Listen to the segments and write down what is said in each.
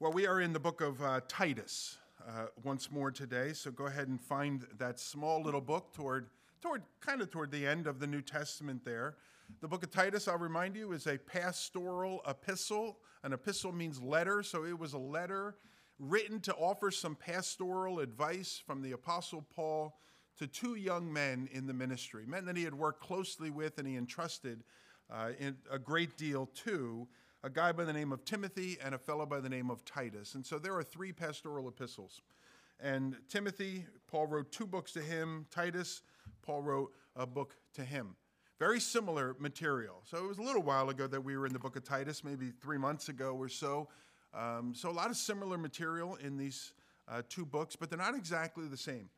Well, we are in the book of uh, Titus uh, once more today, so go ahead and find that small little book toward, toward kind of toward the end of the New Testament there. The book of Titus, I'll remind you, is a pastoral epistle. An epistle means letter, so it was a letter written to offer some pastoral advice from the Apostle Paul to two young men in the ministry, men that he had worked closely with and he entrusted uh, a great deal to a guy by the name of Timothy and a fellow by the name of Titus. And so there are three pastoral epistles. And Timothy, Paul wrote two books to him. Titus, Paul wrote a book to him. Very similar material. So it was a little while ago that we were in the book of Titus, maybe three months ago or so. Um, so a lot of similar material in these uh, two books, but they're not exactly the same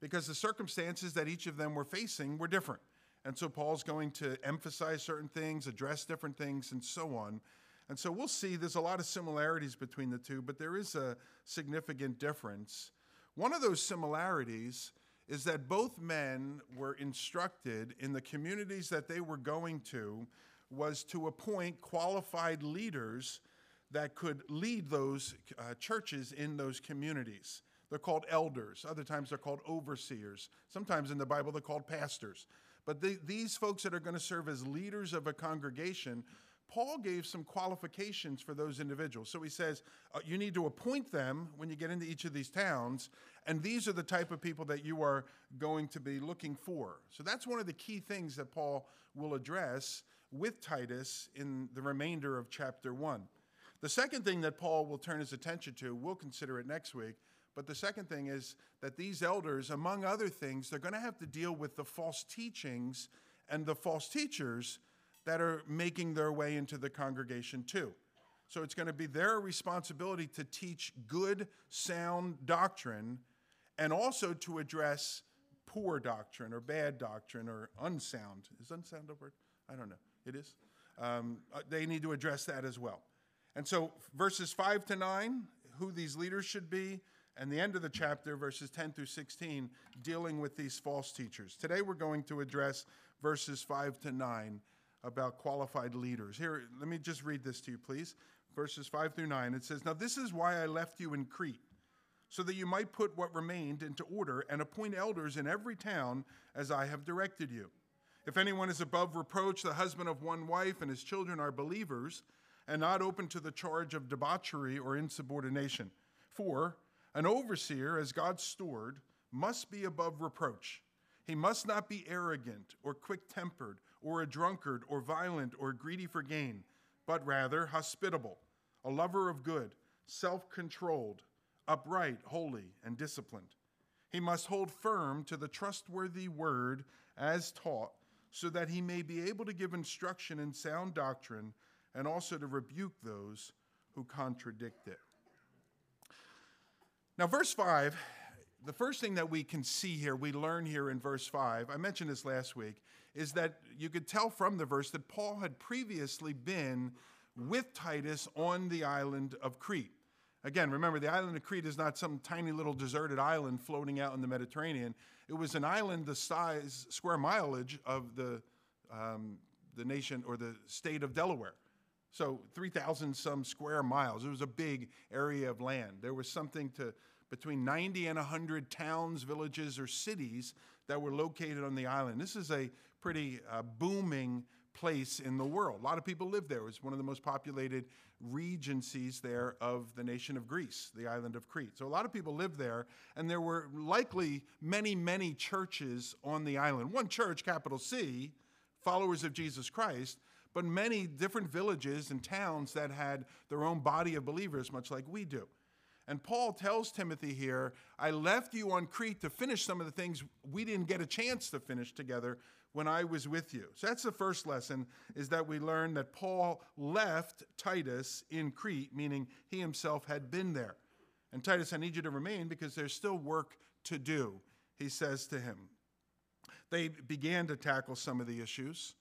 because the circumstances that each of them were facing were different. And so Paul's going to emphasize certain things, address different things, and so on. And so we'll see there's a lot of similarities between the two, but there is a significant difference. One of those similarities is that both men were instructed in the communities that they were going to was to appoint qualified leaders that could lead those uh, churches in those communities. They're called elders. Other times they're called overseers. Sometimes in the Bible they're called pastors. But the, these folks that are going to serve as leaders of a congregation Paul gave some qualifications for those individuals. So he says, uh, you need to appoint them when you get into each of these towns, and these are the type of people that you are going to be looking for. So that's one of the key things that Paul will address with Titus in the remainder of chapter 1. The second thing that Paul will turn his attention to, we'll consider it next week, but the second thing is that these elders, among other things, they're going to have to deal with the false teachings and the false teachers that are making their way into the congregation too. So it's going to be their responsibility to teach good, sound doctrine and also to address poor doctrine or bad doctrine or unsound. Is unsound a word? I don't know. It is. Um, uh, they need to address that as well. And so verses 5 to 9, who these leaders should be, and the end of the chapter, verses 10 through 16, dealing with these false teachers. Today we're going to address verses 5 to 9 about qualified leaders. Here, let me just read this to you, please. Verses 5 through 9. It says, Now this is why I left you in Crete, so that you might put what remained into order and appoint elders in every town as I have directed you. If anyone is above reproach, the husband of one wife, and his children are believers, and not open to the charge of debauchery or insubordination. For an overseer, as God's steward, must be above reproach. He must not be arrogant or quick tempered or a drunkard, or violent, or greedy for gain, but rather hospitable, a lover of good, self controlled, upright, holy, and disciplined. He must hold firm to the trustworthy word as taught, so that he may be able to give instruction in sound doctrine and also to rebuke those who contradict it. Now, verse 5, the first thing that we can see here, we learn here in verse 5, I mentioned this last week, is that you could tell from the verse that Paul had previously been with Titus on the island of Crete. Again, remember, the island of Crete is not some tiny little deserted island floating out in the Mediterranean. It was an island the size, square mileage of the, um, the nation or the state of Delaware. So 3,000 some square miles. It was a big area of land. There was something to between 90 and 100 towns, villages, or cities that were located on the island. This is a pretty uh, booming place in the world. A lot of people live there. It was one of the most populated regencies there of the nation of Greece, the island of Crete. So a lot of people lived there, and there were likely many, many churches on the island. One church, capital C, followers of Jesus Christ, but many different villages and towns that had their own body of believers, much like we do. And Paul tells Timothy here, I left you on Crete to finish some of the things we didn't get a chance to finish together when I was with you. So that's the first lesson is that we learn that Paul left Titus in Crete, meaning he himself had been there. And Titus, I need you to remain because there's still work to do, he says to him. They began to tackle some of the issues.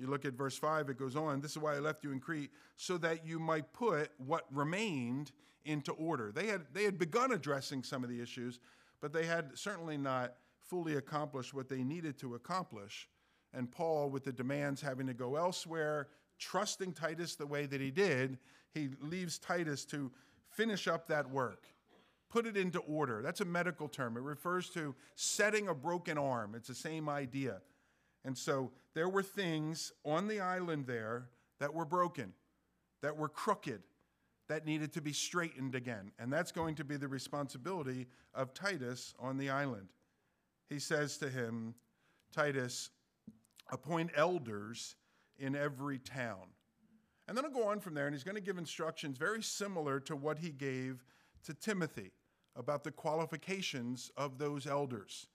You look at verse 5, it goes on, This is why I left you in Crete, so that you might put what remained into order. They had, they had begun addressing some of the issues, but they had certainly not fully accomplished what they needed to accomplish. And Paul, with the demands having to go elsewhere, trusting Titus the way that he did, he leaves Titus to finish up that work, put it into order. That's a medical term. It refers to setting a broken arm. It's the same idea. And so there were things on the island there that were broken, that were crooked, that needed to be straightened again. And that's going to be the responsibility of Titus on the island. He says to him, Titus, appoint elders in every town. And then I'll go on from there, and he's going to give instructions very similar to what he gave to Timothy about the qualifications of those elders.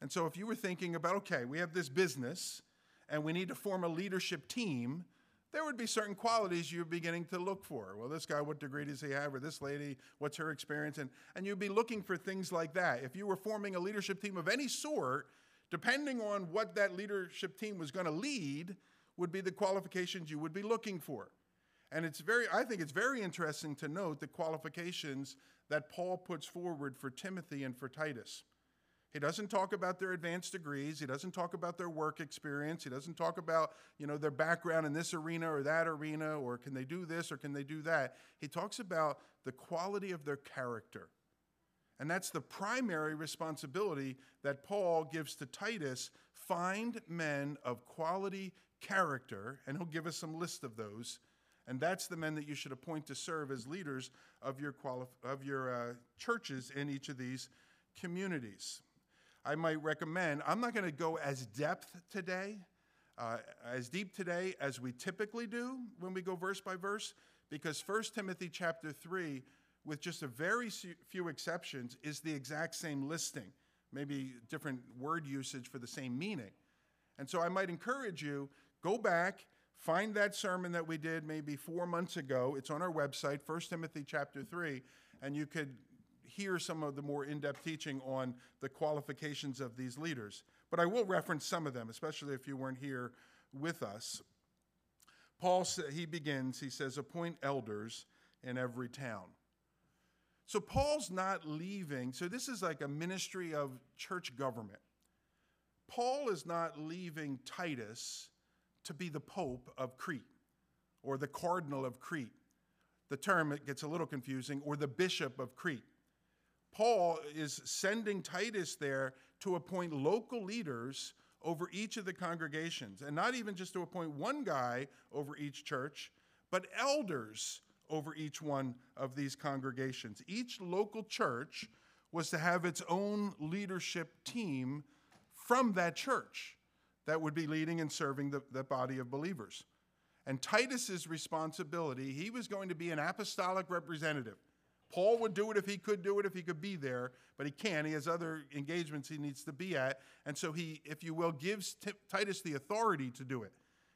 And so, if you were thinking about, okay, we have this business and we need to form a leadership team, there would be certain qualities you're beginning to look for. Well, this guy, what degree does he have? Or this lady, what's her experience? And, and you'd be looking for things like that. If you were forming a leadership team of any sort, depending on what that leadership team was going to lead, would be the qualifications you would be looking for. And it's very, I think it's very interesting to note the qualifications that Paul puts forward for Timothy and for Titus. He doesn't talk about their advanced degrees. He doesn't talk about their work experience. He doesn't talk about, you know, their background in this arena or that arena or can they do this or can they do that. He talks about the quality of their character. And that's the primary responsibility that Paul gives to Titus. Find men of quality character, and he'll give us some list of those. And that's the men that you should appoint to serve as leaders of your, quali- of your uh, churches in each of these communities. I might recommend, I'm not going to go as depth today, uh, as deep today as we typically do when we go verse by verse, because 1 Timothy chapter 3, with just a very few exceptions, is the exact same listing, maybe different word usage for the same meaning. And so I might encourage you, go back, find that sermon that we did maybe four months ago. It's on our website, 1 Timothy chapter 3, and you could hear some of the more in depth teaching on the qualifications of these leaders. But I will reference some of them, especially if you weren't here with us. Paul, he begins, he says, appoint elders in every town. So Paul's not leaving, so this is like a ministry of church government. Paul is not leaving Titus to be the Pope of Crete or the Cardinal of Crete. The term it gets a little confusing, or the Bishop of Crete. Paul is sending Titus there to appoint local leaders over each of the congregations, and not even just to appoint one guy over each church, but elders over each one of these congregations. Each local church was to have its own leadership team from that church that would be leading and serving the, the body of believers. And Titus's responsibility, he was going to be an apostolic representative. Paul would do it if he could do it, if he could be there, but he can't. He has other engagements he needs to be at. And so he, if you will, gives T- Titus the authority to do it.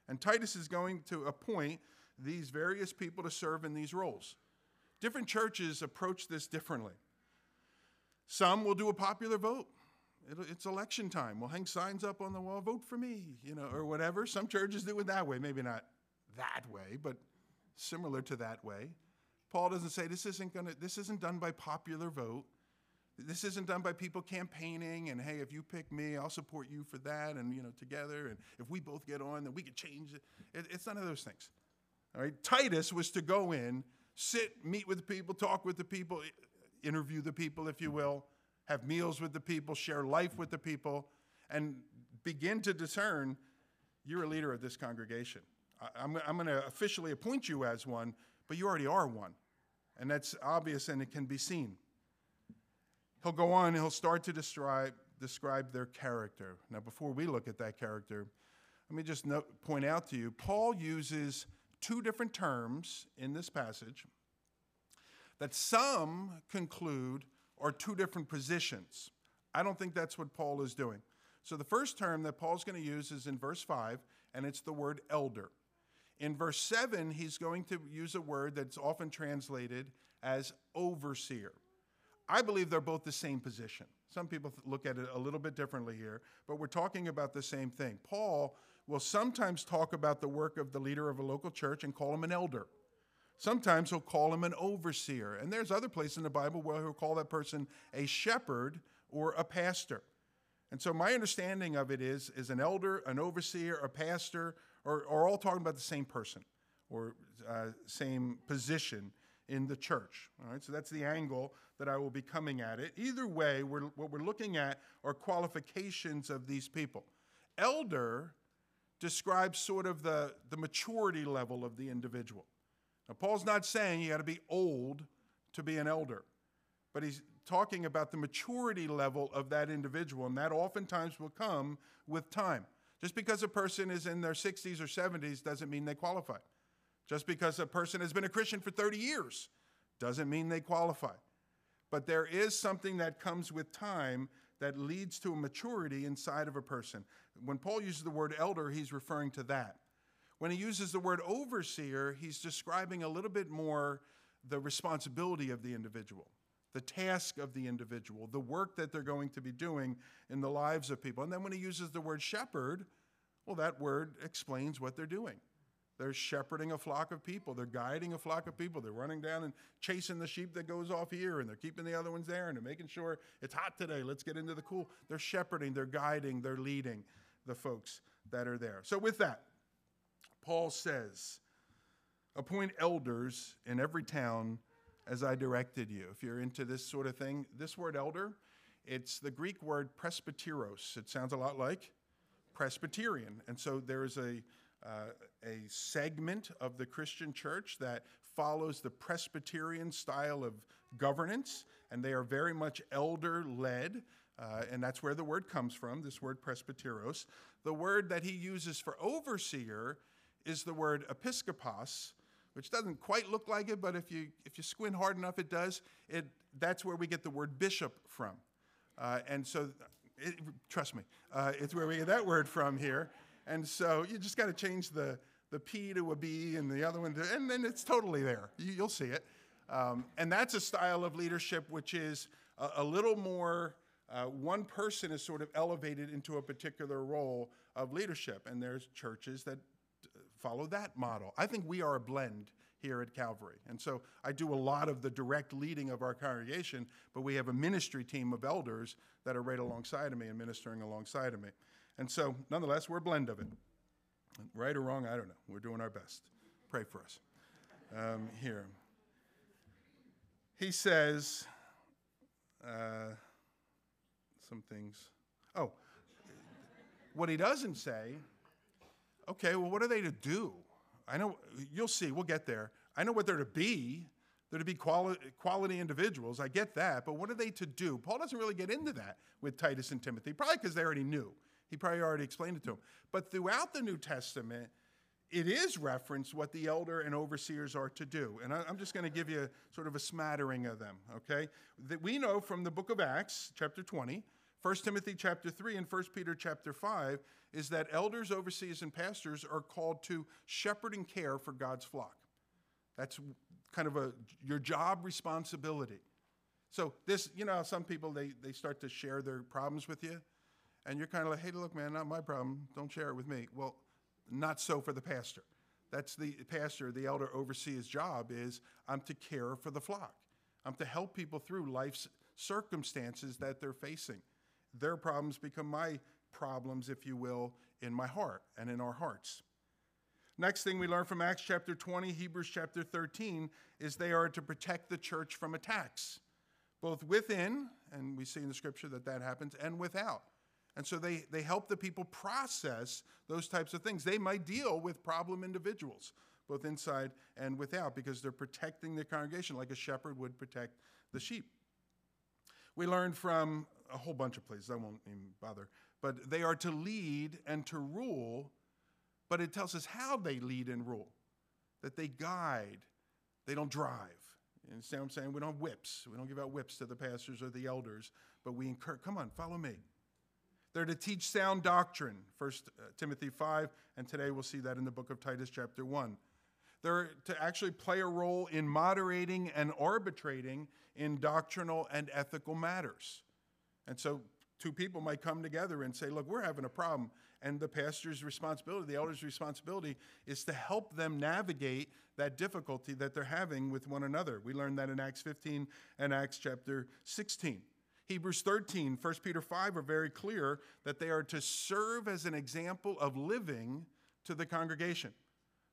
And Titus is going to appoint these various people to serve in these roles. Different churches approach this differently. Some will do a popular vote. It's election time. We'll hang signs up on the wall, vote for me, you know, or whatever. Some churches do it that way. Maybe not that way, but similar to that way. Paul doesn't say this isn't going to this isn't done by popular vote. This isn't done by people campaigning and hey, if you pick me, I'll support you for that and you know together and if we both get on, then we could change it. it it's none of those things. All right, Titus was to go in, sit, meet with the people, talk with the people, interview the people, if you will, have meals with the people, share life with the people, and begin to discern you're a leader of this congregation. I'm, I'm going to officially appoint you as one, but you already are one. And that's obvious and it can be seen. He'll go on and he'll start to describe, describe their character. Now, before we look at that character, let me just note, point out to you Paul uses two different terms in this passage that some conclude are two different positions. I don't think that's what Paul is doing. So the first term that Paul's going to use is in verse 5, and it's the word elder. In verse 7, he's going to use a word that's often translated as overseer. I believe they're both the same position. Some people look at it a little bit differently here, but we're talking about the same thing. Paul will sometimes talk about the work of the leader of a local church and call him an elder. Sometimes he'll call him an overseer. And there's other places in the Bible where he'll call that person a shepherd or a pastor. And so my understanding of it is, is an elder, an overseer, a pastor are, are all talking about the same person or uh, same position in the church. All right, so that's the angle that I will be coming at it. Either way, we're, what we're looking at are qualifications of these people. Elder describes sort of the, the maturity level of the individual. Now, Paul's not saying you got to be old to be an elder, but he's talking about the maturity level of that individual, and that oftentimes will come with time. Just because a person is in their 60s or 70s doesn't mean they qualify. Just because a person has been a Christian for 30 years doesn't mean they qualify. But there is something that comes with time that leads to a maturity inside of a person. When Paul uses the word elder, he's referring to that. When he uses the word overseer, he's describing a little bit more the responsibility of the individual, the task of the individual, the work that they're going to be doing in the lives of people. And then when he uses the word shepherd, well, that word explains what they're doing. They're shepherding a flock of people. They're guiding a flock of people. They're running down and chasing the sheep that goes off here, and they're keeping the other ones there, and they're making sure it's hot today. Let's get into the cool. They're shepherding, they're guiding, they're leading the folks that are there. So, with that, Paul says, appoint elders in every town as I directed you. If you're into this sort of thing, this word elder, it's the Greek word presbyteros. It sounds a lot like Presbyterian. And so there is a uh, a segment of the Christian church that follows the Presbyterian style of governance, and they are very much elder led. Uh, and that's where the word comes from, this word presbyteros. The word that he uses for overseer is the word episkopos, which doesn't quite look like it, but if you, if you squint hard enough, it does. It, that's where we get the word bishop from. Uh, and so, it, trust me, uh, it's where we get that word from here. And so you just got to change the, the P to a B and the other one to, and then it's totally there. You, will see it. Um, and that's a style of leadership which is a, a little more, uh, one person is sort of elevated into a particular role of leadership. And there's churches that follow that model. I think we are a blend here at Calvary. And so I do a lot of the direct leading of our congregation, but we have a ministry team of elders that are right alongside of me and ministering alongside of me. And so, nonetheless, we're a blend of it. Right or wrong, I don't know. We're doing our best. Pray for us. Um, here. He says uh, some things. Oh, what he doesn't say, okay, well, what are they to do? I know, you'll see, we'll get there. I know what they're to be. They're to be quali- quality individuals. I get that. But what are they to do? Paul doesn't really get into that with Titus and Timothy, probably because they already knew. He probably already explained it to them. But throughout the New Testament, it is referenced what the elder and overseers are to do. And I'm just going to give you sort of a smattering of them, okay? That we know from the book of Acts, chapter 20, 1 Timothy chapter 3 and 1 Peter chapter 5 is that elders, overseers, and pastors are called to shepherd and care for God's flock. That's kind of a your job responsibility. So this, you know, some people they, they start to share their problems with you and you're kind of like, hey, look, man, not my problem. Don't share it with me. Well, not so for the pastor. That's the pastor, the elder overseer's job is I'm to care for the flock. I'm to help people through life's circumstances that they're facing. Their problems become my problems, if you will, in my heart and in our hearts. Next thing we learn from Acts chapter 20, Hebrews chapter 13, is they are to protect the church from attacks, both within, and we see in the scripture that that happens, and without. And so they, they help the people process those types of things. They might deal with problem individuals, both inside and without, because they're protecting the congregation like a shepherd would protect the sheep. We learned from a whole bunch of places, I won't even bother, but they are to lead and to rule, but it tells us how they lead and rule, that they guide, they don't drive. You understand what I'm saying? We don't whips. We don't give out whips to the pastors or the elders, but we encourage, come on, follow me. They're to teach sound doctrine, 1 uh, Timothy 5, and today we'll see that in the book of Titus, chapter 1. They're to actually play a role in moderating and arbitrating in doctrinal and ethical matters. And so, two people might come together and say, Look, we're having a problem. And the pastor's responsibility, the elder's responsibility, is to help them navigate that difficulty that they're having with one another. We learned that in Acts 15 and Acts chapter 16. Hebrews 13, 1 Peter 5 are very clear that they are to serve as an example of living to the congregation.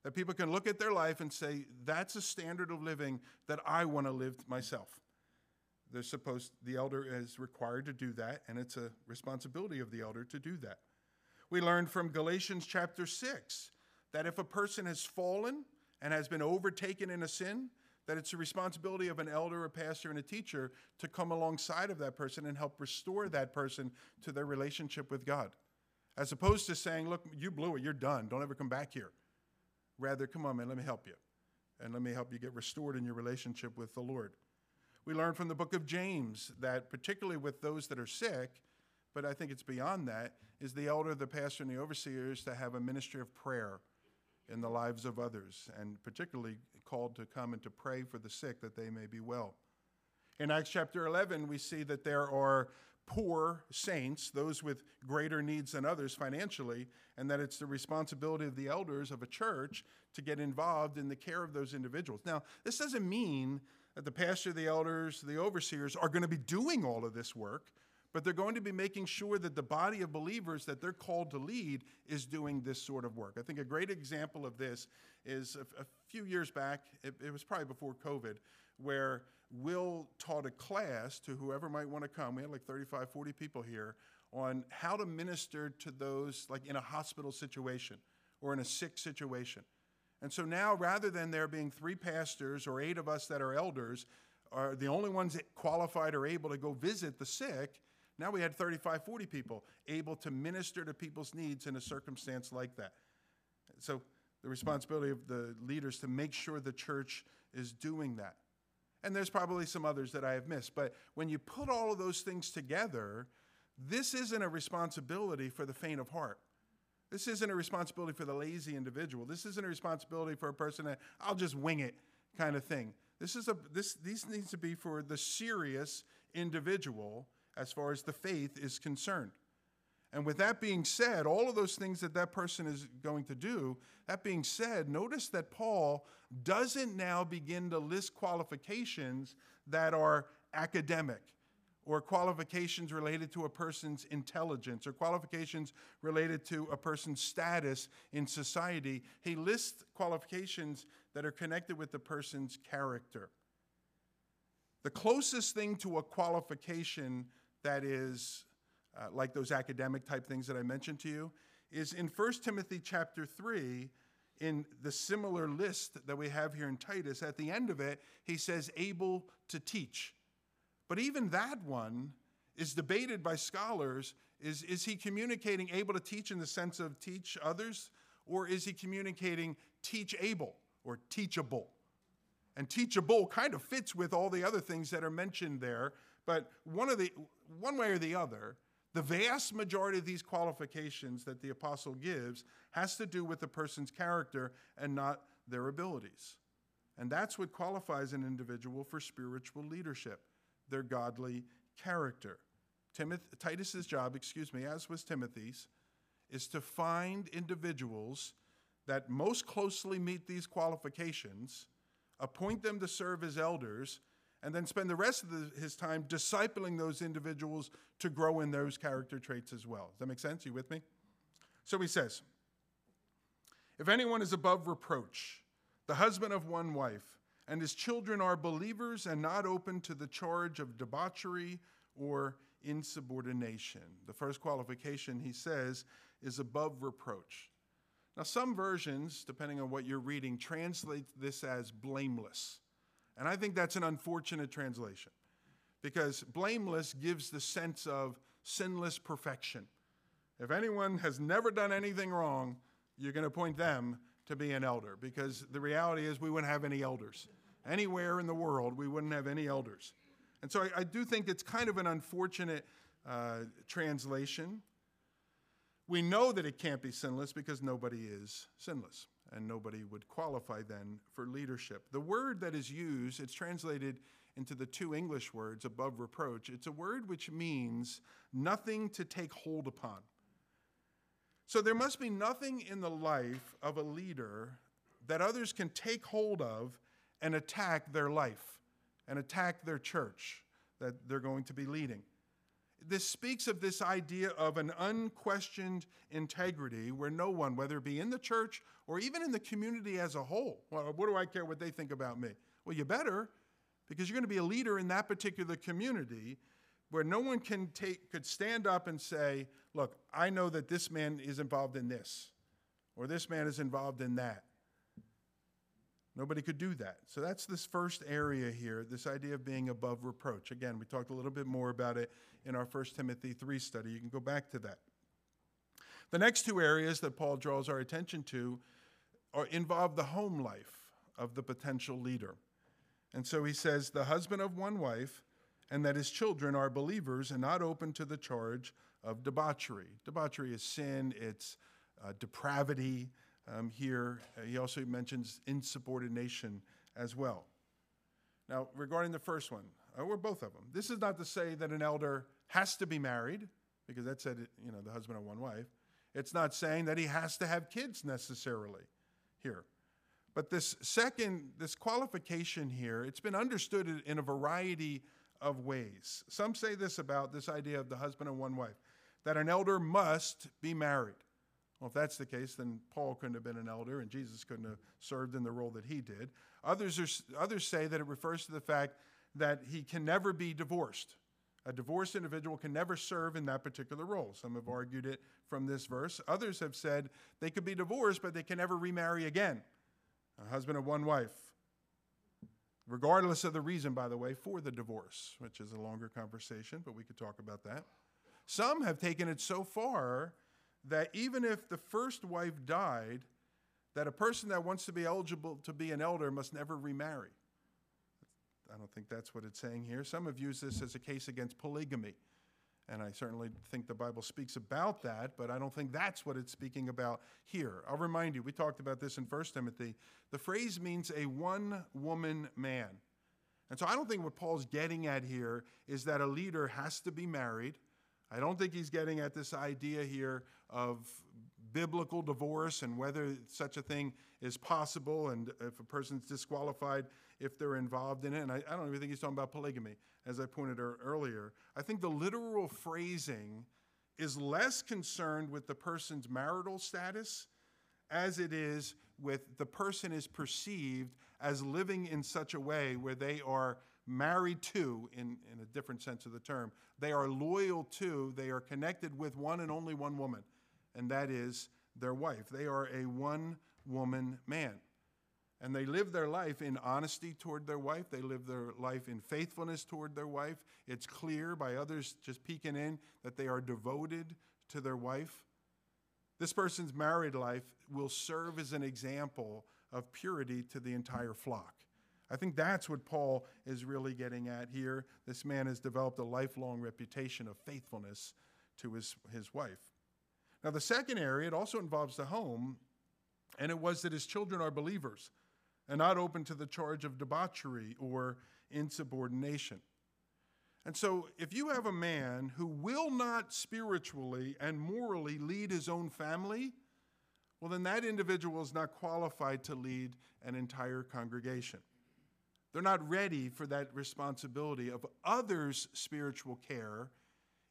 That people can look at their life and say, that's a standard of living that I want to live myself. They're supposed, the elder is required to do that, and it's a responsibility of the elder to do that. We learned from Galatians chapter 6 that if a person has fallen and has been overtaken in a sin, that it's the responsibility of an elder, a pastor, and a teacher to come alongside of that person and help restore that person to their relationship with God. As opposed to saying, Look, you blew it, you're done, don't ever come back here. Rather, come on, man, let me help you. And let me help you get restored in your relationship with the Lord. We learn from the book of James that, particularly with those that are sick, but I think it's beyond that, is the elder, the pastor, and the overseers to have a ministry of prayer in the lives of others, and particularly called to come and to pray for the sick that they may be well. In Acts chapter 11, we see that there are poor saints, those with greater needs than others financially, and that it's the responsibility of the elders of a church to get involved in the care of those individuals. Now, this doesn't mean that the pastor, the elders, the overseers are going to be doing all of this work but they're going to be making sure that the body of believers that they're called to lead is doing this sort of work. I think a great example of this is a, a few years back, it, it, was probably before COVID, where Will taught a class to whoever might want to come. We had like 35, 40 people here on how to minister to those like in a hospital situation or in a sick situation. And so now, rather than there being three pastors or eight of us that are elders, are the only ones qualified or able to go visit the sick, now we had 35, 40 people able to minister to people's needs in a circumstance like that. So the responsibility of the leaders to make sure the church is doing that. And there's probably some others that I have missed. But when you put all of those things together, this isn't a responsibility for the faint of heart. This isn't a responsibility for the lazy individual. This isn't a responsibility for a person that I'll just wing it kind of thing. This is a this these needs to be for the serious individual as far as the faith is concerned. And with that being said, all of those things that that person is going to do, that being said, notice that Paul doesn't now begin to list qualifications that are academic or qualifications related to a person's intelligence or qualifications related to a person's status in society. He lists qualifications that are connected with the person's character. The closest thing to a qualification that is uh, like those academic type things that I mentioned to you is in 1 Timothy chapter 3 in the similar list that we have here in Titus at the end of it he says able to teach but even that one is debated by scholars. Is, is he communicating able to teach in the sense of teach others or is he communicating teach able or teachable? And teachable kind of fits with all the other things that are mentioned there but one, of the, one way or the other, the vast majority of these qualifications that the apostle gives has to do with the person's character and not their abilities. And that's what qualifies an individual for spiritual leadership, their godly character. Timothy, Titus's job, excuse me, as was Timothy's, is to find individuals that most closely meet these qualifications, appoint them to serve as elders, and then spend the rest of the, his time discipling those individuals to grow in those character traits as well. Does that make sense? You with me? So he says, If anyone is above reproach, the husband of one wife, and his children are believers and not open to the charge of debauchery or insubordination. The first qualification, he says, is above reproach. Now, some versions, depending on what you're reading, translate this as blameless. And I think that's an unfortunate translation because blameless gives the sense of sinless perfection. If anyone has never done anything wrong, you're going to point them to be an elder because the reality is we wouldn't have any elders. Anywhere in the world, we wouldn't have any elders. And so I, I do think it's kind of an unfortunate uh, translation. We know that it can't be sinless because nobody is sinless and nobody would qualify then for leadership. The word that is used, it's translated into the two English words above reproach. It's a word which means nothing to take hold upon. So there must be nothing in the life of a leader that others can take hold of and attack their life and attack their church that they're going to be leading. this speaks of this idea of an unquestioned integrity where no one, whether it be in the church or even in the community as a whole, well, what do I care what they think about me? Well, you better, because you're going to be a leader in that particular community where no one can take could stand up and say, "Look, I know that this man is involved in this, or this man is involved in that." Nobody could do that. So that's this first area here, this idea of being above reproach. Again, we talked a little bit more about it in our 1 Timothy 3 study. You can go back to that. The next two areas that Paul draws our attention to are, involve the home life of the potential leader. And so he says, the husband of one wife, and that his children are believers and not open to the charge of debauchery. Debauchery is sin, it's uh, depravity, um, here. Uh, he also mentions insubordination as well. Now, regarding the first one, uh, or both of them, this is not to say that an elder has to be married, because that said, you know, the husband of one wife. It's not saying that he has to have kids necessarily here. But this second, this qualification here, it's been understood in a variety of ways. Some say this about this idea of the husband and one wife, that an elder must be married. Well, if that's the case, then Paul couldn't have been an elder and Jesus couldn't have served in the role that he did. Others, are, others say that it refers to the fact that he can never be divorced. A divorced individual can never serve in that particular role. Some have argued it from this verse. Others have said they could be divorced, but they can never remarry again. A husband of one wife, regardless of the reason, by the way, for the divorce, which is a longer conversation, but we could talk about that. Some have taken it so far that even if the first wife died, that a person that wants to be eligible to be an elder must never remarry. I don't think that's what it's saying here. Some have used this as a case against polygamy. And I certainly think the Bible speaks about that, but I don't think that's what it's speaking about here. I'll remind you, we talked about this in 1 Timothy. The phrase means a one woman man. And so I don't think what Paul's getting at here is that a leader has to be married I don't think he's getting at this idea here of biblical divorce and whether such a thing is possible and if a person's disqualified if they're involved in it. And I, I don't even think he's talking about polygamy, as I pointed out earlier. I think the literal phrasing is less concerned with the person's marital status as it is with the person is perceived as living in such a way where they are married to, in, in a different sense of the term. They are loyal to, they are connected with one and only one woman, and that is their wife. They are a one woman man. And they live their life in honesty toward their wife. They live their life in faithfulness toward their wife. It's clear by others just peeking in that they are devoted to their wife. This person's married life will serve as an example of purity to the entire flock. I think that's what Paul is really getting at here. This man has developed a lifelong reputation of faithfulness to his, his wife. Now, the second area, it also involves the home, and it was that his children are believers and not open to the charge of debauchery or insubordination. And so, if you have a man who will not spiritually and morally lead his own family, well, then that individual is not qualified to lead an entire congregation. They're not ready for that responsibility of others' spiritual care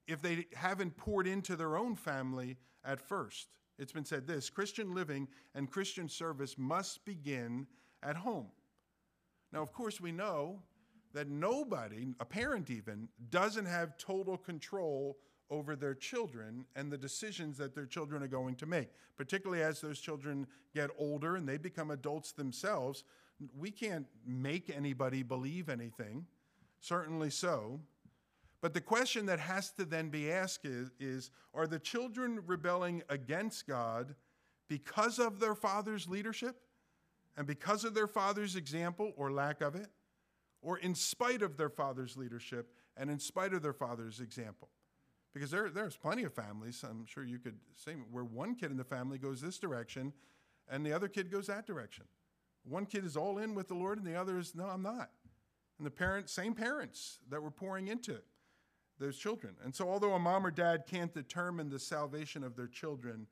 if they haven't poured into their own family at first. It's been said this Christian living and Christian service must begin at home. Now, of course, we know that nobody, a parent even, doesn't have total control over their children and the decisions that their children are going to make, particularly as those children get older and they become adults themselves we can't make anybody believe anything, certainly so. But the question that has to then be asked is, is Are the children rebelling against God because of their father's leadership and because of their father's example or lack of it? Or in spite of their father's leadership and in spite of their father's example? Because there, there's plenty of families, I'm sure you could say, where one kid in the family goes this direction and the other kid goes that direction. One kid is all in with the Lord, and the other is, no, I'm not. And the parents, same parents that were pouring into those children. And so, although a mom or dad can't determine the salvation of their children,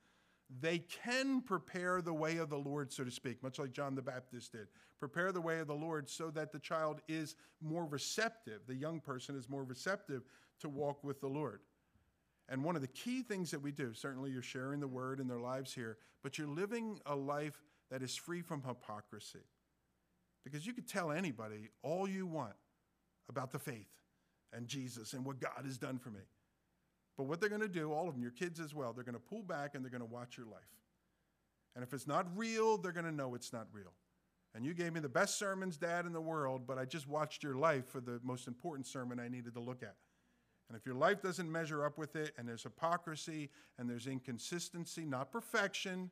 they can prepare the way of the Lord, so to speak, much like John the Baptist did. Prepare the way of the Lord so that the child is more receptive, the young person is more receptive to walk with the Lord. And one of the key things that we do, certainly you're sharing the word in their lives here, but you're living a life that is free from hypocrisy. Because you could tell anybody all you want about the faith and Jesus and what God has done for me. But what they're going to do, all of them, your kids as well, they're going to pull back and they're going to watch your life. And if it's not real, they're going to know it's not real. And you gave me the best sermons, Dad, in the world, but I just watched your life for the most important sermon I needed to look at. And if your life doesn't measure up with it, and there's hypocrisy and there's inconsistency, not perfection,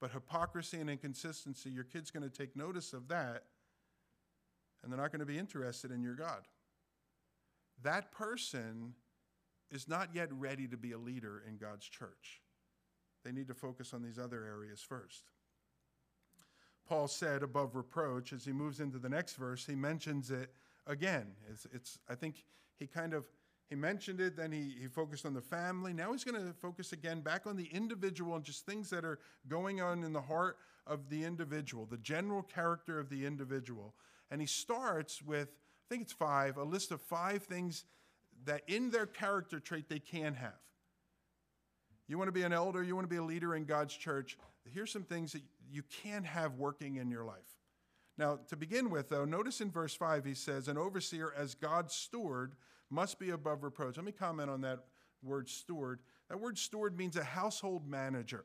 but hypocrisy and inconsistency, your kid's going to take notice of that, and they're not going to be interested in your God. That person is not yet ready to be a leader in God's church. They need to focus on these other areas first. Paul said above reproach, as he moves into the next verse, he mentions it again. It's, it's I think he kind of he mentioned it, then he, he focused on the family. Now he's going to focus again back on the individual and just things that are going on in the heart of the individual, the general character of the individual. And he starts with, I think it's five, a list of five things that in their character trait they can have. You want to be an elder, you want to be a leader in God's church. Here's some things that you can have working in your life. Now, to begin with, though, notice in verse 5 he says, An overseer as God's steward must be above reproach. Let me comment on that word steward. That word steward means a household manager,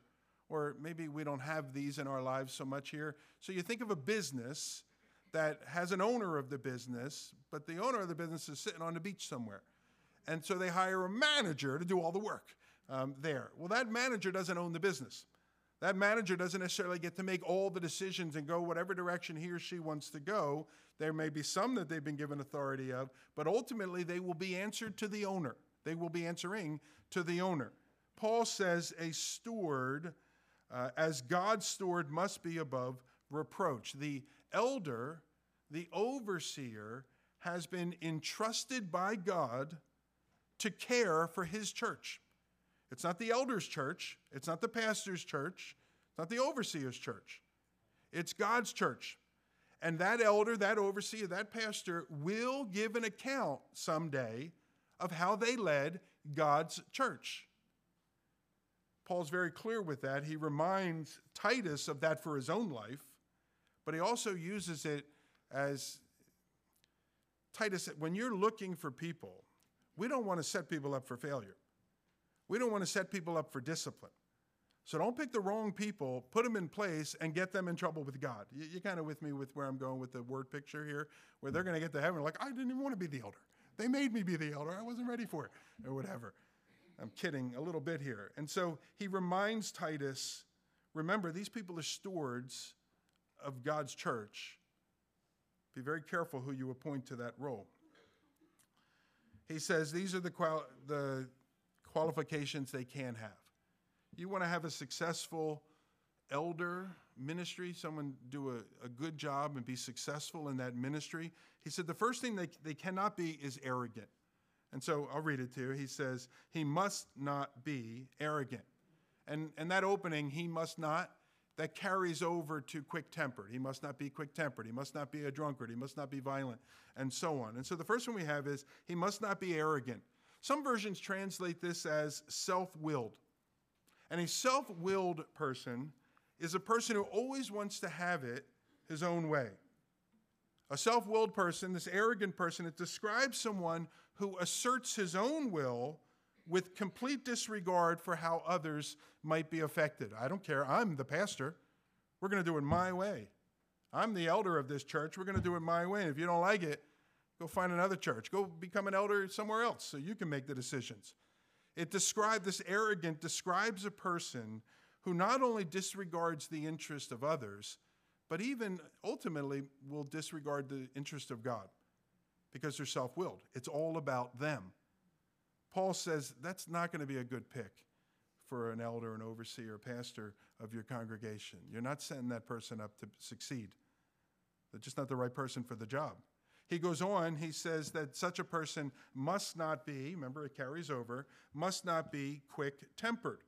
or maybe we don't have these in our lives so much here. So you think of a business that has an owner of the business, but the owner of the business is sitting on the beach somewhere. And so they hire a manager to do all the work um, there. Well, that manager doesn't own the business. That manager doesn't necessarily get to make all the decisions and go whatever direction he or she wants to go. There may be some that they've been given authority of, but ultimately they will be answered to the owner. They will be answering to the owner. Paul says a steward, uh, as God's steward, must be above reproach. The elder, the overseer, has been entrusted by God to care for his church. It's not the elder's church, it's not the pastor's church, it's not the overseer's church. It's God's church. And that elder, that overseer, that pastor will give an account someday of how they led God's church. Paul's very clear with that. He reminds Titus of that for his own life, but he also uses it as Titus, when you're looking for people, we don't want to set people up for failure. We don't want to set people up for discipline. So don't pick the wrong people, put them in place, and get them in trouble with God. You, you kind of with me with where I'm going with the word picture here, where they're going to get to heaven like, I didn't even want to be the elder. They made me be the elder. I wasn't ready for it, or whatever. I'm kidding a little bit here. And so he reminds Titus remember, these people are stewards of God's church. Be very careful who you appoint to that role. He says these are the, qual- the qualifications they can have. You want to have a successful elder ministry, someone do a, a good job and be successful in that ministry. He said the first thing they, they cannot be is arrogant. And so I'll read it to you. He says, He must not be arrogant. And, and that opening, he must not, that carries over to quick tempered. He must not be quick tempered. He must not be a drunkard. He must not be violent, and so on. And so the first one we have is, He must not be arrogant. Some versions translate this as self willed. And a self willed person is a person who always wants to have it his own way. A self willed person, this arrogant person, it describes someone who asserts his own will with complete disregard for how others might be affected. I don't care. I'm the pastor. We're going to do it my way. I'm the elder of this church. We're going to do it my way. And if you don't like it, Go find another church. Go become an elder somewhere else so you can make the decisions. It describes this arrogant describes a person who not only disregards the interest of others, but even ultimately will disregard the interest of God because they're self willed. It's all about them. Paul says that's not going to be a good pick for an elder, an overseer, pastor of your congregation. You're not setting that person up to succeed. They're just not the right person for the job. He goes on, he says that such a person must not be, remember it carries over, must not be quick tempered.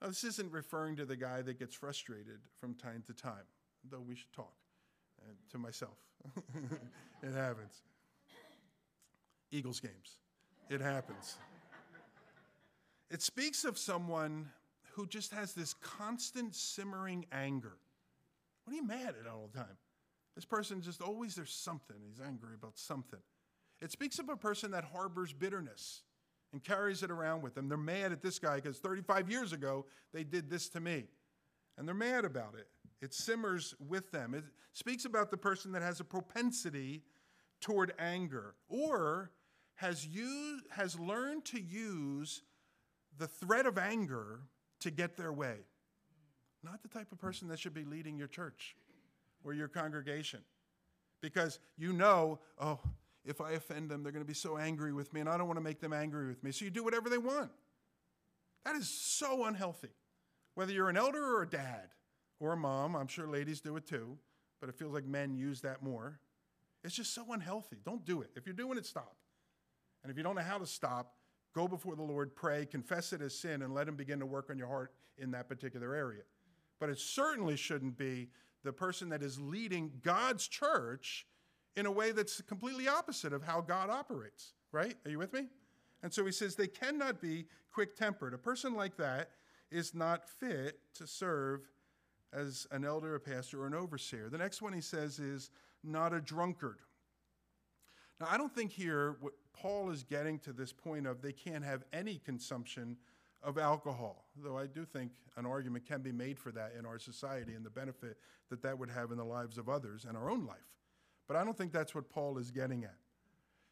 Now, this isn't referring to the guy that gets frustrated from time to time, though we should talk and to myself. it happens. Eagles games, it happens. It speaks of someone who just has this constant simmering anger. What are you mad at all the time? This person just always, there's something. He's angry about something. It speaks of a person that harbors bitterness and carries it around with them. They're mad at this guy because 35 years ago they did this to me. And they're mad about it. It simmers with them. It speaks about the person that has a propensity toward anger or has, used, has learned to use the threat of anger to get their way. Not the type of person that should be leading your church or your congregation. Because you know, oh, if I offend them, they're going to be so angry with me, and I don't want to make them angry with me. So you do whatever they want. That is so unhealthy. Whether you're an elder or a dad or a mom, I'm sure ladies do it too, but it feels like men use that more. It's just so unhealthy. Don't do it. If you're doing it, stop. And if you don't know how to stop, go before the Lord, pray, confess it as sin, and let Him begin to work on your heart in that particular area. But it certainly shouldn't be the person that is leading God's church in a way that's completely opposite of how God operates, right? Are you with me? And so he says they cannot be quick tempered. A person like that is not fit to serve as an elder, a pastor, or an overseer. The next one he says is not a drunkard. Now, I don't think here Paul is getting to this point of they can't have any consumption of alcohol, though I do think an argument can be made for that in our society and the benefit that that would have in the lives of others and our own life. But I don't think that's what Paul is getting at.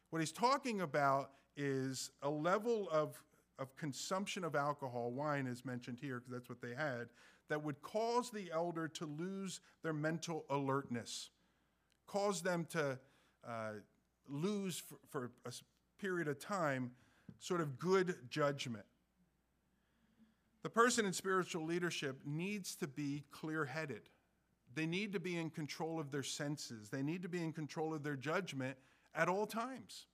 What he's talking about is a level of, of consumption of alcohol, wine is mentioned here because that's what they had, that would cause the elder to lose their mental alertness, cause them to uh, lose for, for a period of time sort of good judgment. The person in spiritual leadership needs to be clear headed. They need to be in control of their senses. They need to be in control of their judgment at all times.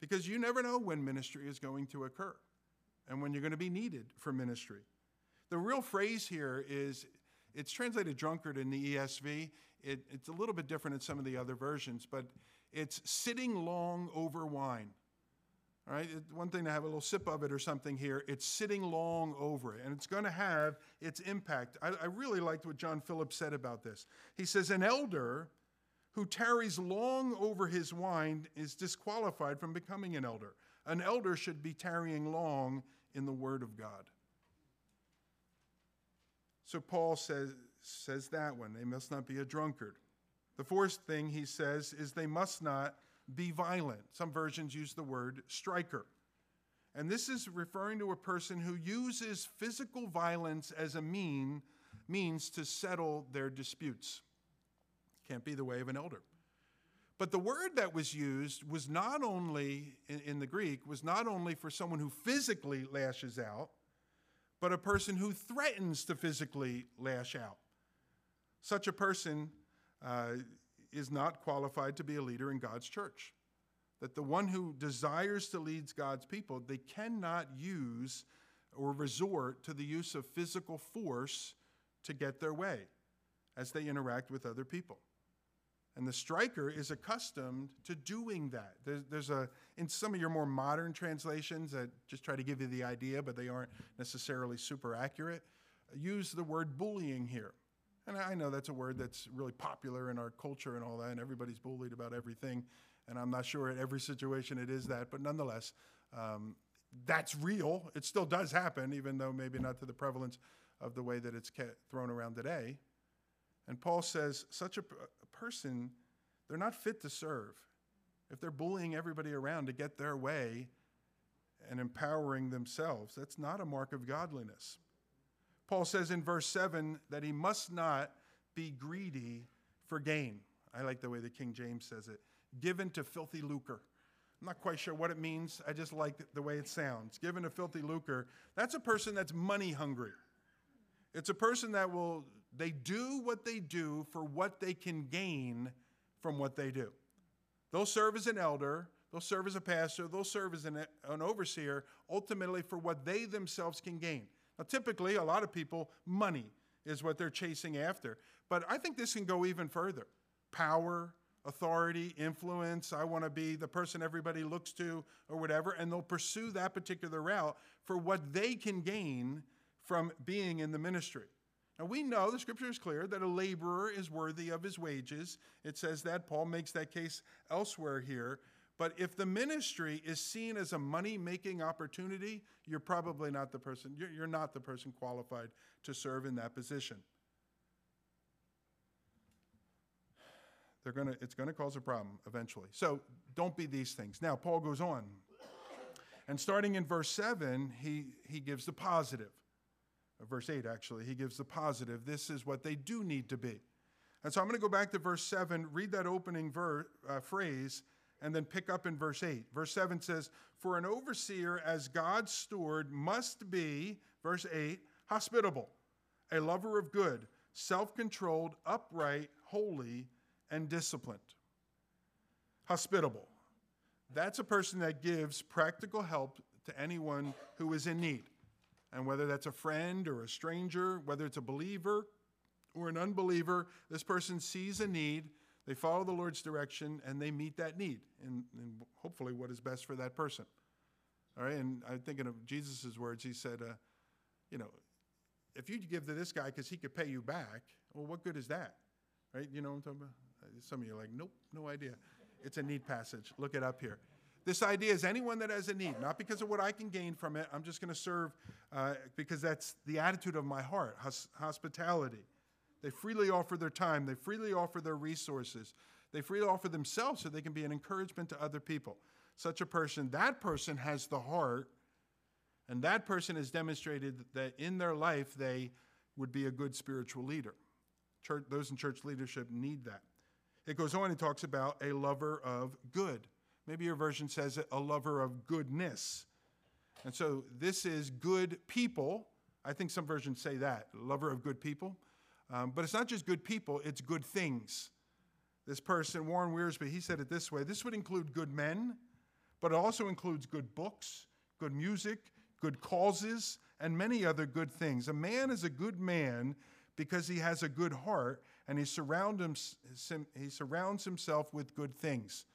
Because you never know when ministry is going to occur and when you're going to be needed for ministry. The real phrase here is it's translated drunkard in the ESV. It, it's a little bit different in some of the other versions, but it's sitting long over wine. All right, one thing to have a little sip of it or something here, it's sitting long over it, and it's going to have its impact. I, I really liked what John Phillips said about this. He says, An elder who tarries long over his wine is disqualified from becoming an elder. An elder should be tarrying long in the Word of God. So Paul says, says that one. They must not be a drunkard. The fourth thing he says is they must not be violent. Some versions use the word striker. And this is referring to a person who uses physical violence as a mean, means to settle their disputes. Can't be the way of an elder. But the word that was used was not only, in, in, the Greek, was not only for someone who physically lashes out, but a person who threatens to physically lash out. Such a person uh, is not qualified to be a leader in God's church. That the one who desires to lead God's people, they cannot use or resort to the use of physical force to get their way as they interact with other people. And the striker is accustomed to doing that. There's, there's, a, in some of your more modern translations that just try to give you the idea, but they aren't necessarily super accurate, use the word bullying here. And I know that's a word that's really popular in our culture and all that, and everybody's bullied about everything. And I'm not sure in every situation it is that, but nonetheless, um, that's real. It still does happen, even though maybe not to the prevalence of the way that it's thrown around today. And Paul says, such a, a person, they're not fit to serve. If they're bullying everybody around to get their way and empowering themselves, that's not a mark of godliness. Paul says in verse 7 that he must not be greedy for gain. I like the way the King James says it given to filthy lucre. I'm not quite sure what it means. I just like the way it sounds. Given to filthy lucre, that's a person that's money hungry. It's a person that will, they do what they do for what they can gain from what they do. They'll serve as an elder, they'll serve as a pastor, they'll serve as an, an overseer, ultimately for what they themselves can gain. Now, typically, a lot of people, money is what they're chasing after. But I think this can go even further power, authority, influence. I want to be the person everybody looks to or whatever. And they'll pursue that particular route for what they can gain from being in the ministry. Now, we know the scripture is clear that a laborer is worthy of his wages. It says that. Paul makes that case elsewhere here. But if the ministry is seen as a money making opportunity, you're probably not the person, you're, not the person qualified to serve in that position. They're gonna, it's going to cause a problem eventually. So don't be these things. Now, Paul goes on. And starting in verse 7, he, he gives the positive. Uh, verse 8, actually, he gives the positive. This is what they do need to be. And so I'm going to go back to verse 7, read that opening ver- uh, phrase, and then pick up in verse 8. Verse 7 says, For an overseer as God's steward must be, verse 8, hospitable, a lover of good, self controlled, upright, holy, and disciplined. Hospitable. That's a person that gives practical help to anyone who is in need. And whether that's a friend or a stranger, whether it's a believer or an unbeliever, this person sees a need, they follow the Lord's direction, and they meet that need, and, and hopefully what is best for that person. All right, and I'm thinking of Jesus' words. He said, uh, you know, if you give to this guy because he could pay you back, well, what good is that? Right? You know what I'm talking about? Some of you are like, nope, no idea. It's a need passage. Look it up here. This idea is anyone that has a need, not because of what I can gain from it. I'm just going to serve uh, because that's the attitude of my heart hos- hospitality. They freely offer their time, they freely offer their resources, they freely offer themselves so they can be an encouragement to other people. Such a person, that person has the heart, and that person has demonstrated that in their life they would be a good spiritual leader. Church, those in church leadership need that. It goes on and talks about a lover of good. Maybe your version says it, a lover of goodness. And so this is good people. I think some versions say that, lover of good people. Um, but it's not just good people, it's good things. This person, Warren Wiersbe, he said it this way this would include good men, but it also includes good books, good music, good causes, and many other good things. A man is a good man because he has a good heart and he, surround him, he surrounds himself with good things.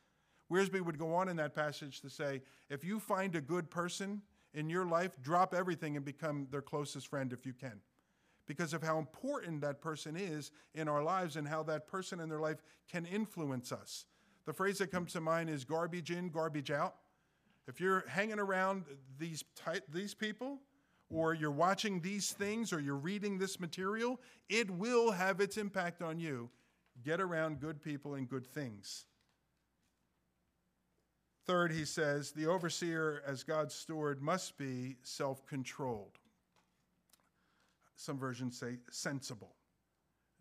Wiersbe would go on in that passage to say if you find a good person in your life, drop everything and become their closest friend if you can. Because of how important that person is in our lives and how that person in their life can influence us. The phrase that comes to mind is garbage in, garbage out. If you're hanging around these, ty- these people, or you're watching these things or you're reading this material, it will have its impact on you. Get around good people and good things. Third, he says, the overseer, as God's steward, must be self controlled. Some versions say sensible.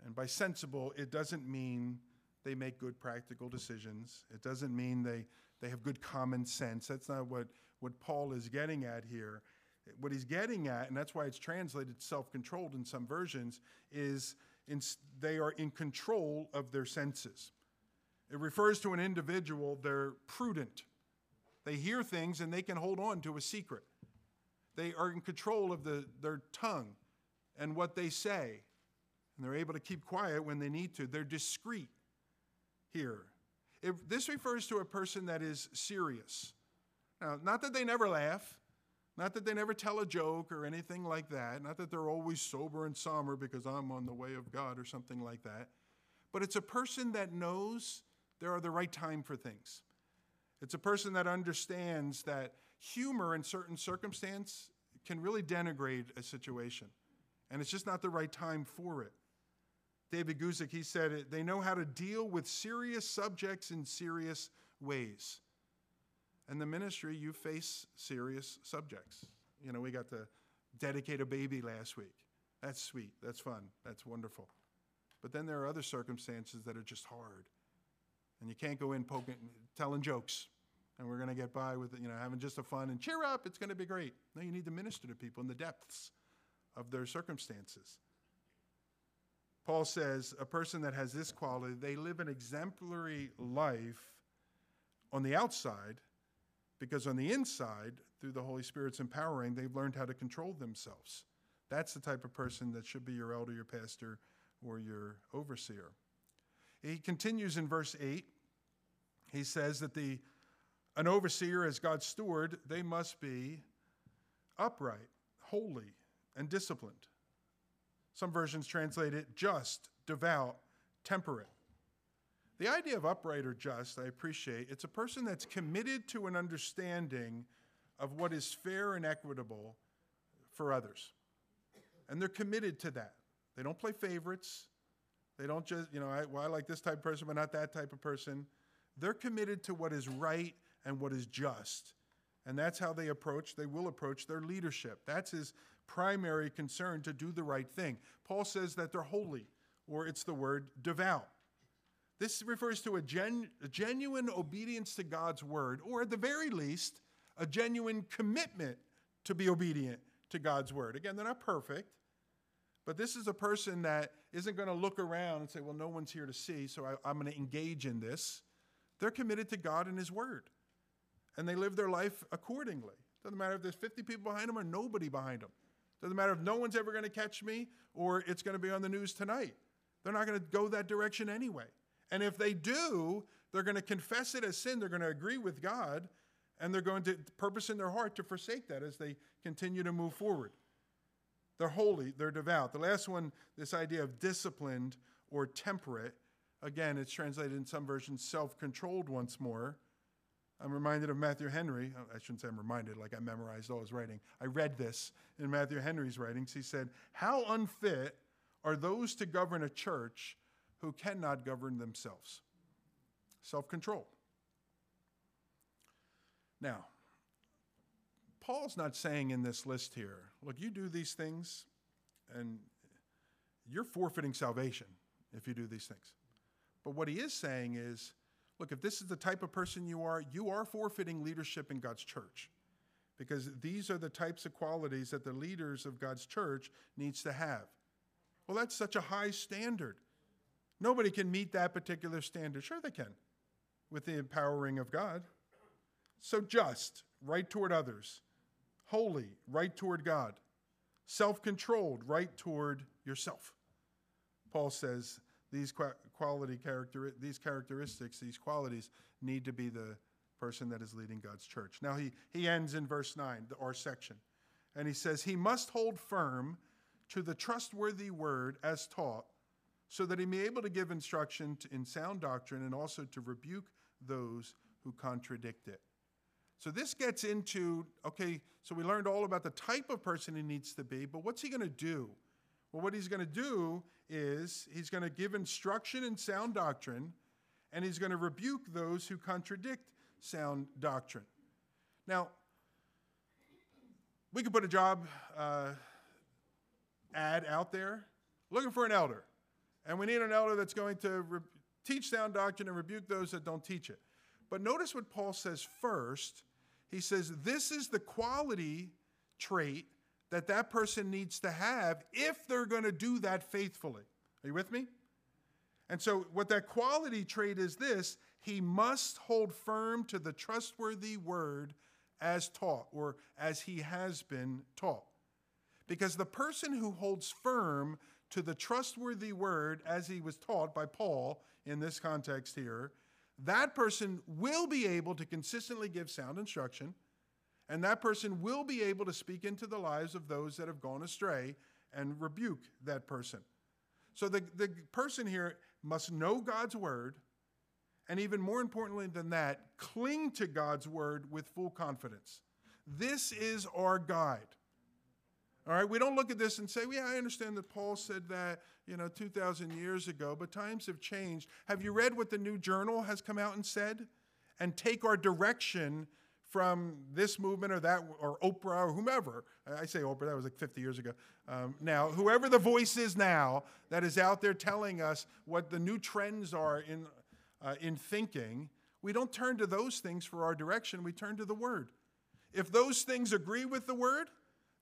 And by sensible, it doesn't mean they make good practical decisions. It doesn't mean they, they have good common sense. That's not what, what Paul is getting at here what he's getting at, and that's why it's translated self controlled in some versions, is in, they are in control of their senses. It refers to an individual, they're prudent. They hear things and they can hold on to a secret. They are in control of the, their tongue and what they say. And they're able to keep quiet when they need to. They're discreet here. This refers to a person that is serious. Now, not that they never laugh, not that they never tell a joke or anything like that. Not that they're always sober and somber because I'm on the way of God or something like that. But it's a person that knows there are the right time for things. It's a person that understands that humor in certain circumstance can really denigrate a situation. And it's just not the right time for it. David Guzik, he said they know how to deal with serious subjects in serious ways. And the ministry, you face serious subjects. You know, we got to dedicate a baby last week. That's sweet. That's fun. That's wonderful. But then there are other circumstances that are just hard. And you can't go in poking, telling jokes. And we're going to get by with, you know, having just a fun and cheer up. It's going to be great. No, you need to minister to people in the depths of their circumstances. Paul says a person that has this quality, they live an exemplary life on the outside, because on the inside, through the Holy Spirit's empowering, they've learned how to control themselves. That's the type of person that should be your elder, your pastor, or your overseer. He continues in verse 8 he says that the an overseer as God's steward, they must be upright, holy, and disciplined. Some versions translate it just, devout, temperate. The idea of upright or just, I appreciate, it's a person that's committed to an understanding of what is fair and equitable for others. And they're committed to that. They don't play favorites. They don't just, you know, I, well, I like this type of person, but not that type of person. They're committed to what is right and what is just. And that's how they approach, they will approach their leadership. That's his primary concern to do the right thing. Paul says that they're holy, or it's the word devout. This refers to a, gen, a genuine obedience to God's word, or at the very least, a genuine commitment to be obedient to God's word. Again, they're not perfect, but this is a person that isn't going to look around and say, well, no one's here to see, so I, am going to engage in this. They're committed to God and His word, and they live their life accordingly. Doesn't matter if there's 50 people behind them or nobody behind them. Doesn't matter if no one's ever going to catch me or it's going to be on the news tonight. They're not going to go that direction anyway. And if they do, they're going to confess it as sin. They're going to agree with God, and they're going to purpose in their heart to forsake that as they continue to move forward. They're holy, they're devout. The last one, this idea of disciplined or temperate, again, it's translated in some versions self controlled once more. I'm reminded of Matthew Henry. Oh, I shouldn't say I'm reminded, like I memorized all his writing. I read this in Matthew Henry's writings. He said, How unfit are those to govern a church who cannot govern themselves. Self control. Now, Paul's not saying in this list here, look, you do these things and you're forfeiting salvation if you do these things. But what he is saying is, look, if this is the type of person you are, you are forfeiting leadership in God's church. Because these are the types of qualities that the leaders of God's church needs to have. Well, that's such a high standard. Nobody can meet that particular standard. Sure, they can, with the empowering of God. So just, right toward others. Holy, right toward God. Self controlled, right toward yourself. Paul says these quality character, these characteristics, these qualities need to be the person that is leading God's church. Now he, he ends in verse 9, our section, and he says, He must hold firm to the trustworthy word as taught so that he may be able to give instruction in sound doctrine and also to rebuke those who contradict it. So this gets into okay, so we learned all about the type of person he needs to be, but what's he going to do? Well, what he's going to do is he's going to give instruction in sound doctrine and he's going to rebuke those who contradict sound doctrine. Now, we could put a job uh, ad out there looking for an elder. And we need an elder that's going to re- teach sound doctrine and rebuke those that don't teach it. But notice what Paul says first. He says, This is the quality trait that that person needs to have if they're going to do that faithfully. Are you with me? And so, what that quality trait is this he must hold firm to the trustworthy word as taught or as he has been taught. Because the person who holds firm to the trustworthy word as he was taught by Paul in this context here, that person will be able to consistently give sound instruction, and that person will be able to speak into the lives of those that have gone astray and rebuke that person. So the, the person here must know God's word, and even more importantly than that, cling to God's word with full confidence. This is our guide. All right, we don't look at this and say, yeah, I understand that Paul said that, you know, 2,000 years ago, but times have changed. Have you read what the new journal has come out and said? And take our direction from this movement or that, or Oprah or whomever. I say Oprah, that was like 50 years ago. Um, now, whoever the voice is now that is out there telling us what the new trends are in, uh, in thinking, we don't turn to those things for our direction, we turn to the Word. If those things agree with the Word,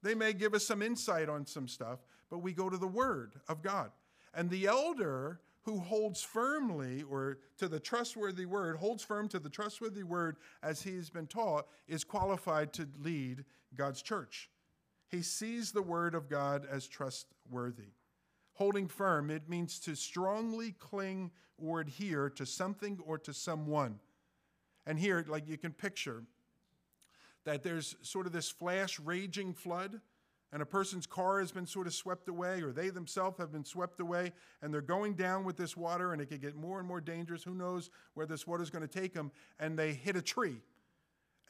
they may give us some insight on some stuff, but we go to the Word of God. And the elder who holds firmly or to the trustworthy word, holds firm to the trustworthy word as he's been taught, is qualified to lead God's church. He sees the word of God as trustworthy. Holding firm, it means to strongly cling or adhere to something or to someone. And here, like you can picture that there's sort of this flash raging flood, and a person's car has been sort of swept away, or they themselves have been swept away, and they're going down with this water, and it could get more and more dangerous. Who knows where this water is going to take them? And they hit a tree,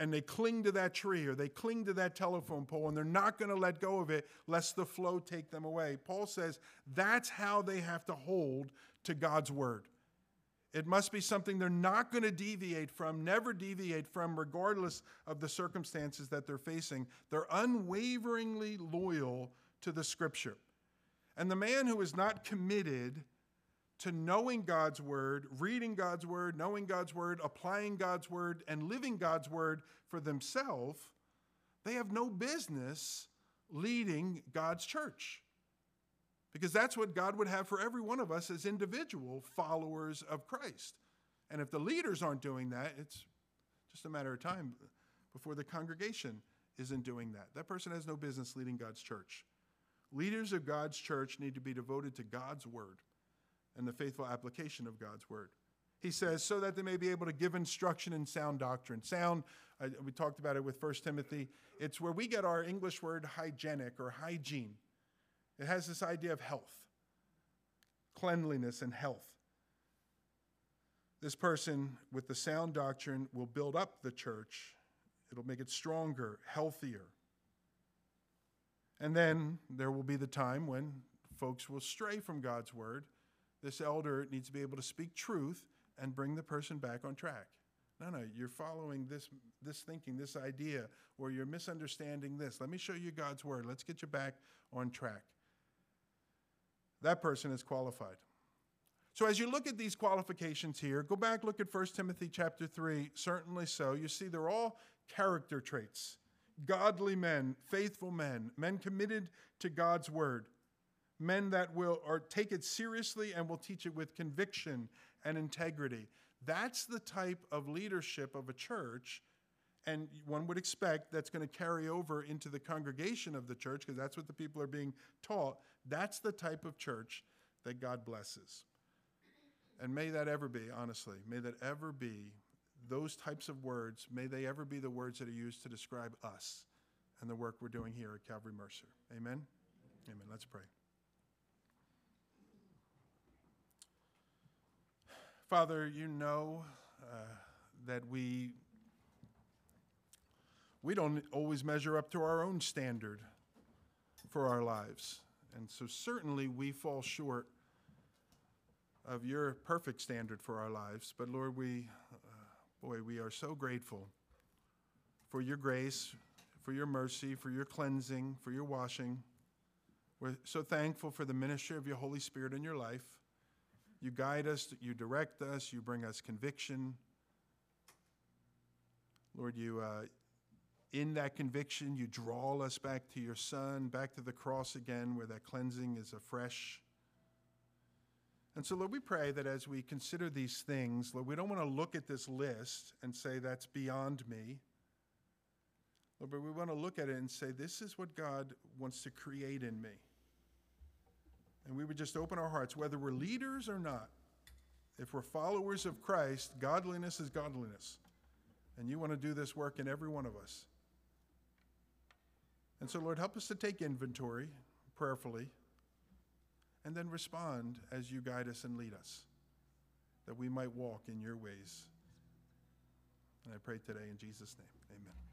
and they cling to that tree, or they cling to that telephone pole, and they're not going to let go of it lest the flow take them away. Paul says that's how they have to hold to God's word. It must be something they're not going to deviate from, never deviate from, regardless of the circumstances that they're facing. They're unwaveringly loyal to the scripture. And the man who is not committed to knowing God's word, reading God's word, knowing God's word, applying God's word, and living God's word for themselves, they have no business leading God's church. Because that's what God would have for every one of us as individual followers of Christ. And if the leaders aren't doing that, it's just a matter of time before the congregation isn't doing that. That person has no business leading God's church. Leaders of God's church need to be devoted to God's word and the faithful application of God's word. He says, so that they may be able to give instruction in sound doctrine. Sound, uh, we talked about it with 1 Timothy. It's where we get our English word hygienic or hygiene. It has this idea of health, cleanliness, and health. This person with the sound doctrine will build up the church, it'll make it stronger, healthier. And then there will be the time when folks will stray from God's word. This elder needs to be able to speak truth and bring the person back on track. No, no, you're following this, this thinking, this idea, or you're misunderstanding this. Let me show you God's word. Let's get you back on track that person is qualified. So as you look at these qualifications here, go back look at 1 Timothy chapter 3, certainly so. You see they're all character traits. Godly men, faithful men, men committed to God's word, men that will or take it seriously and will teach it with conviction and integrity. That's the type of leadership of a church and one would expect that's going to carry over into the congregation of the church because that's what the people are being taught. That's the type of church that God blesses. And may that ever be, honestly, may that ever be those types of words, may they ever be the words that are used to describe us and the work we're doing here at Calvary Mercer. Amen? Amen. Let's pray. Father, you know uh, that we we don't always measure up to our own standard for our lives. And so certainly we fall short of your perfect standard for our lives. But Lord, we, uh, boy, we are so grateful for your grace, for your mercy, for your cleansing, for your washing. We're so thankful for the ministry of your Holy Spirit in your life. You guide us, you direct us, you bring us conviction. Lord, you, uh, in that conviction, you draw us back to your Son, back to the cross again, where that cleansing is afresh. And so, Lord, we pray that as we consider these things, Lord, we don't want to look at this list and say, that's beyond me. Lord, but we want to look at it and say, this is what God wants to create in me. And we would just open our hearts, whether we're leaders or not. If we're followers of Christ, godliness is godliness. And you want to do this work in every one of us. And so, Lord, help us to take inventory prayerfully and then respond as you guide us and lead us, that we might walk in your ways. And I pray today in Jesus' name, amen.